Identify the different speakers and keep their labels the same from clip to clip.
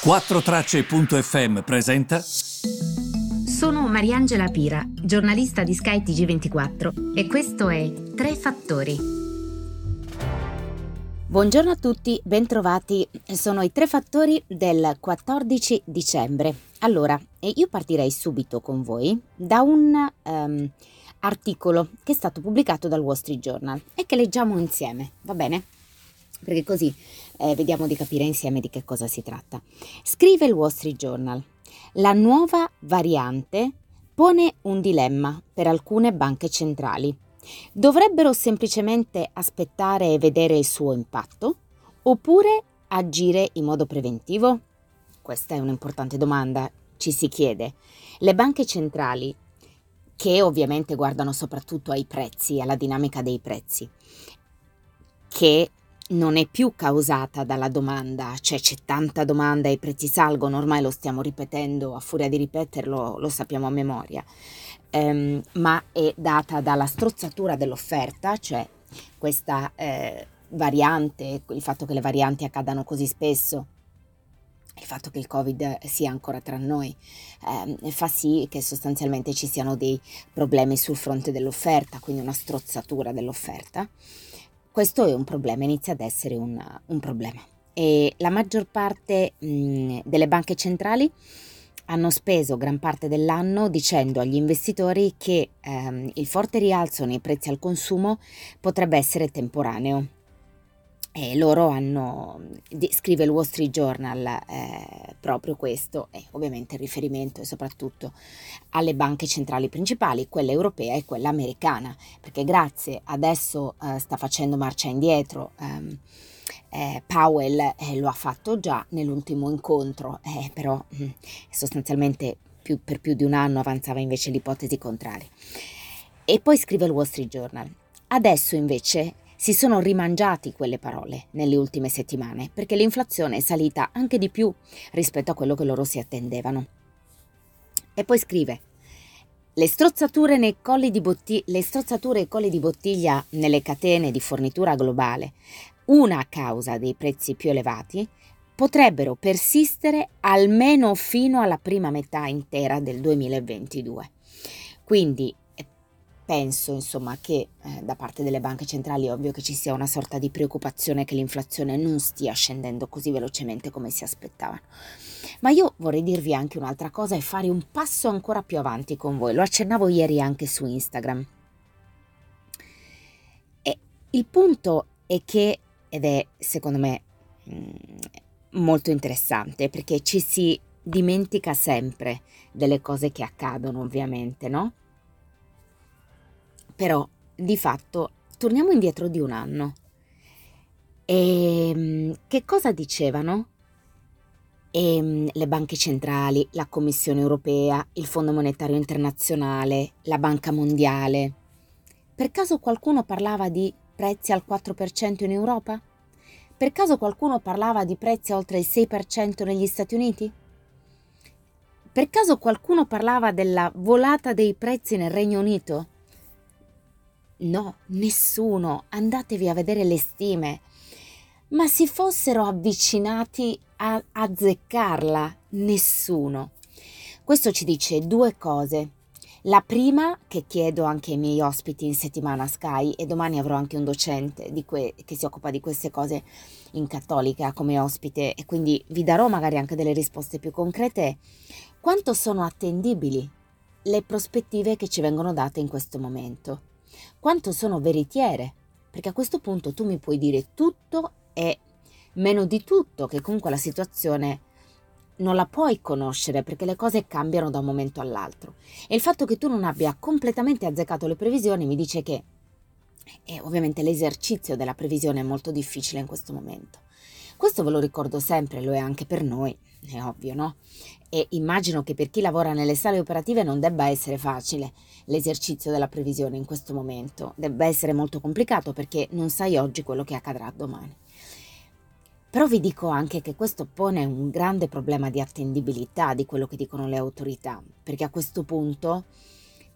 Speaker 1: 4Tracce.fm presenta.
Speaker 2: Sono Mariangela Pira, giornalista di Sky TG24 e questo è Tre Fattori.
Speaker 3: Buongiorno a tutti, bentrovati. Sono i tre fattori del 14 dicembre. Allora, io partirei subito con voi da un um, articolo che è stato pubblicato dal Wall Street Journal e che leggiamo insieme, va bene? perché così eh, vediamo di capire insieme di che cosa si tratta. Scrive il Wall Street Journal, la nuova variante pone un dilemma per alcune banche centrali. Dovrebbero semplicemente aspettare e vedere il suo impatto oppure agire in modo preventivo? Questa è un'importante domanda, ci si chiede. Le banche centrali, che ovviamente guardano soprattutto ai prezzi, alla dinamica dei prezzi, che non è più causata dalla domanda, cioè c'è tanta domanda e i prezzi salgono, ormai lo stiamo ripetendo, a furia di ripeterlo lo sappiamo a memoria, ehm, ma è data dalla strozzatura dell'offerta, cioè questa eh, variante, il fatto che le varianti accadano così spesso, il fatto che il Covid sia ancora tra noi eh, fa sì che sostanzialmente ci siano dei problemi sul fronte dell'offerta, quindi una strozzatura dell'offerta. Questo è un problema, inizia ad essere un, un problema. E la maggior parte mh, delle banche centrali hanno speso gran parte dell'anno dicendo agli investitori che ehm, il forte rialzo nei prezzi al consumo potrebbe essere temporaneo e loro hanno, scrive il Wall Street Journal eh, proprio questo, e ovviamente il riferimento è soprattutto alle banche centrali principali, quella europea e quella americana, perché grazie adesso eh, sta facendo marcia indietro. Ehm, eh, Powell eh, lo ha fatto già nell'ultimo incontro, eh, però mm, sostanzialmente più, per più di un anno avanzava invece l'ipotesi contraria. E poi scrive il Wall Street Journal. Adesso invece si sono rimangiati quelle parole nelle ultime settimane perché l'inflazione è salita anche di più rispetto a quello che loro si attendevano. E poi scrive: le strozzature, botti- le strozzature e colli di bottiglia nelle catene di fornitura globale, una causa dei prezzi più elevati, potrebbero persistere almeno fino alla prima metà intera del 2022. Quindi penso insomma che eh, da parte delle banche centrali è ovvio che ci sia una sorta di preoccupazione che l'inflazione non stia scendendo così velocemente come si aspettavano. Ma io vorrei dirvi anche un'altra cosa e fare un passo ancora più avanti con voi. Lo accennavo ieri anche su Instagram. E il punto è che, ed è secondo me mm, molto interessante, perché ci si dimentica sempre delle cose che accadono, ovviamente, no? Però, di fatto, torniamo indietro di un anno. E ehm, che cosa dicevano? E, ehm, le banche centrali, la Commissione europea, il Fondo monetario internazionale, la Banca mondiale. Per caso qualcuno parlava di prezzi al 4% in Europa? Per caso qualcuno parlava di prezzi oltre il 6% negli Stati Uniti? Per caso qualcuno parlava della volata dei prezzi nel Regno Unito? No, nessuno, andatevi a vedere le stime. Ma si fossero avvicinati a azzeccarla? Nessuno. Questo ci dice due cose. La prima, che chiedo anche ai miei ospiti in settimana Sky, e domani avrò anche un docente que- che si occupa di queste cose in cattolica come ospite, e quindi vi darò magari anche delle risposte più concrete, quanto sono attendibili le prospettive che ci vengono date in questo momento quanto sono veritiere, perché a questo punto tu mi puoi dire tutto e meno di tutto, che comunque la situazione non la puoi conoscere perché le cose cambiano da un momento all'altro. E il fatto che tu non abbia completamente azzeccato le previsioni mi dice che e ovviamente l'esercizio della previsione è molto difficile in questo momento. Questo ve lo ricordo sempre, lo è anche per noi, è ovvio, no? E immagino che per chi lavora nelle sale operative non debba essere facile l'esercizio della previsione in questo momento, debba essere molto complicato perché non sai oggi quello che accadrà domani. Però vi dico anche che questo pone un grande problema di attendibilità di quello che dicono le autorità, perché a questo punto,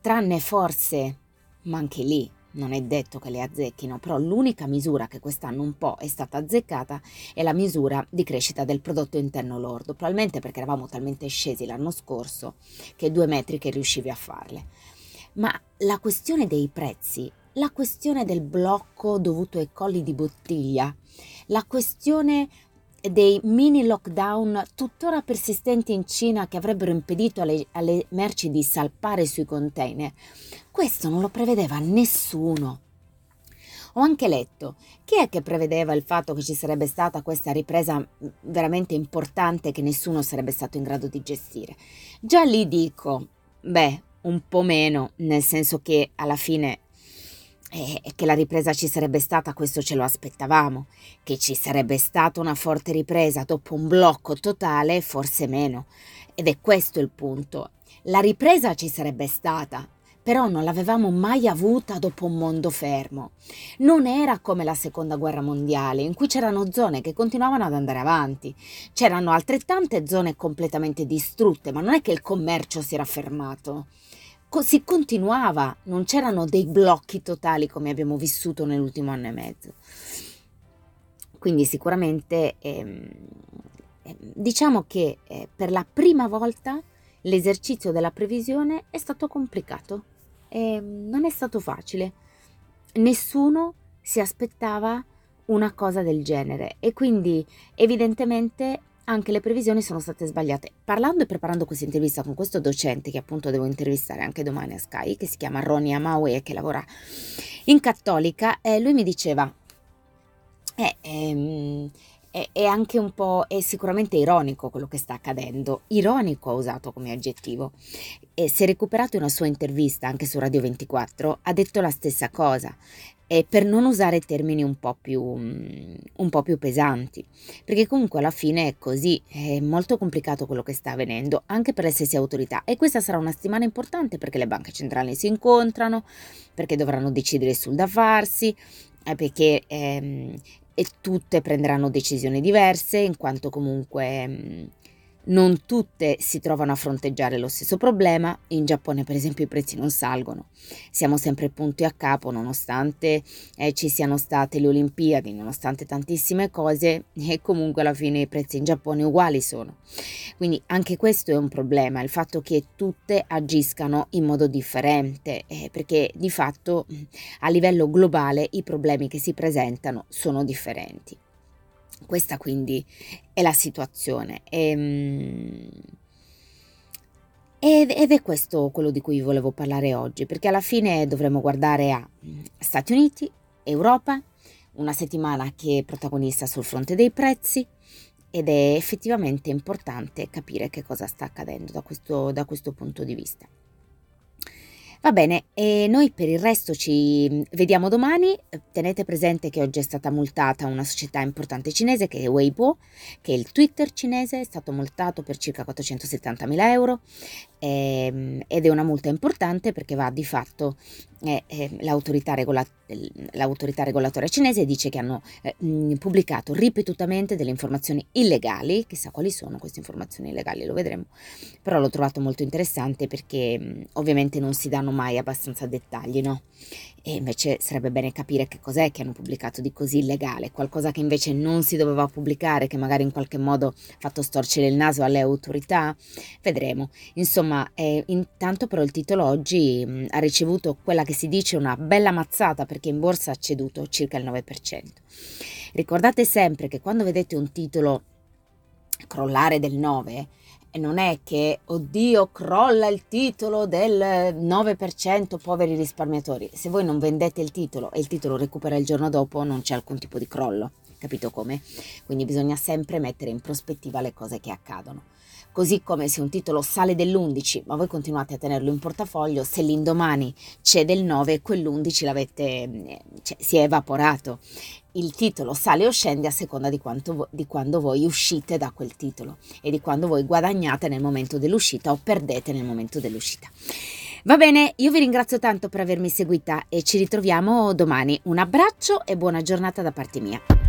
Speaker 3: tranne forse, ma anche lì, non è detto che le azzecchino, però l'unica misura che quest'anno un po' è stata azzeccata è la misura di crescita del prodotto interno lordo, probabilmente perché eravamo talmente scesi l'anno scorso che due metriche riuscivi a farle. Ma la questione dei prezzi, la questione del blocco dovuto ai colli di bottiglia, la questione dei mini lockdown tuttora persistenti in Cina che avrebbero impedito alle, alle, merci di salpare sui container. Questo non lo prevedeva nessuno. Ho anche letto chi è che prevedeva il fatto che ci sarebbe stata questa ripresa veramente importante che nessuno sarebbe stato in grado di gestire. Già lì dico, beh, un po' meno, nel senso che alla fine e che la ripresa ci sarebbe stata, questo ce lo aspettavamo, che ci sarebbe stata una forte ripresa dopo un blocco totale, forse meno. Ed è questo il punto. La ripresa ci sarebbe stata, però non l'avevamo mai avuta dopo un mondo fermo. Non era come la seconda guerra mondiale, in cui c'erano zone che continuavano ad andare avanti, c'erano altrettante zone completamente distrutte, ma non è che il commercio si era fermato si continuava, non c'erano dei blocchi totali come abbiamo vissuto nell'ultimo anno e mezzo. Quindi sicuramente ehm, ehm, diciamo che eh, per la prima volta l'esercizio della previsione è stato complicato, e non è stato facile. Nessuno si aspettava una cosa del genere e quindi evidentemente anche le previsioni sono state sbagliate. Parlando e preparando questa intervista con questo docente che appunto devo intervistare anche domani a Sky, che si chiama Ronnie Amaue che lavora in Cattolica, eh, lui mi diceva, eh, ehm, è, è, anche un po', è sicuramente ironico quello che sta accadendo. Ironico ha usato come aggettivo. E è recuperato una sua intervista anche su Radio 24, ha detto la stessa cosa e per non usare termini un po, più, un po' più pesanti, perché comunque alla fine è così, è molto complicato quello che sta avvenendo anche per le stesse autorità e questa sarà una settimana importante perché le banche centrali si incontrano, perché dovranno decidere sul da farsi, eh, perché ehm, e tutte prenderanno decisioni diverse in quanto comunque... Non tutte si trovano a fronteggiare lo stesso problema, in Giappone per esempio i prezzi non salgono, siamo sempre punti a capo nonostante eh, ci siano state le Olimpiadi, nonostante tantissime cose e comunque alla fine i prezzi in Giappone uguali sono. Quindi anche questo è un problema, il fatto che tutte agiscano in modo differente, eh, perché di fatto a livello globale i problemi che si presentano sono differenti. Questa quindi è la situazione. Ehm, ed, ed è questo quello di cui volevo parlare oggi, perché alla fine dovremo guardare a Stati Uniti, Europa, una settimana che è protagonista sul fronte dei prezzi ed è effettivamente importante capire che cosa sta accadendo da questo, da questo punto di vista. Va bene, e noi per il resto ci mm, vediamo domani. Tenete presente che oggi è stata multata una società importante cinese che è Weibo, che è il Twitter cinese, è stato multato per circa 470 mila euro ehm, ed è una multa importante perché va di fatto eh, eh, l'autorità, regola- l'autorità, regolatoria cinese dice che hanno eh, pubblicato ripetutamente delle informazioni illegali, chissà quali sono queste informazioni illegali, lo vedremo, però l'ho trovato molto interessante perché mh, ovviamente non si danno mai abbastanza dettagli, no? E invece sarebbe bene capire che cos'è che hanno pubblicato di così illegale, qualcosa che invece non si doveva pubblicare, che magari in qualche modo ha fatto storcere il naso alle autorità. Vedremo. Insomma, eh, intanto però il titolo oggi mh, ha ricevuto quella che si dice una bella mazzata perché in borsa ha ceduto circa il 9%. Ricordate sempre che quando vedete un titolo crollare del 9, e non è che, oddio, crolla il titolo del 9% poveri risparmiatori. Se voi non vendete il titolo e il titolo recupera il giorno dopo, non c'è alcun tipo di crollo. Capito come? Quindi bisogna sempre mettere in prospettiva le cose che accadono. Così come se un titolo sale dell'11 ma voi continuate a tenerlo in portafoglio, se l'indomani c'è del 9, quell'11 l'avete, cioè, si è evaporato. Il titolo sale o scende a seconda di, quanto, di quando voi uscite da quel titolo e di quando voi guadagnate nel momento dell'uscita o perdete nel momento dell'uscita. Va bene, io vi ringrazio tanto per avermi seguita e ci ritroviamo domani. Un abbraccio e buona giornata da parte mia.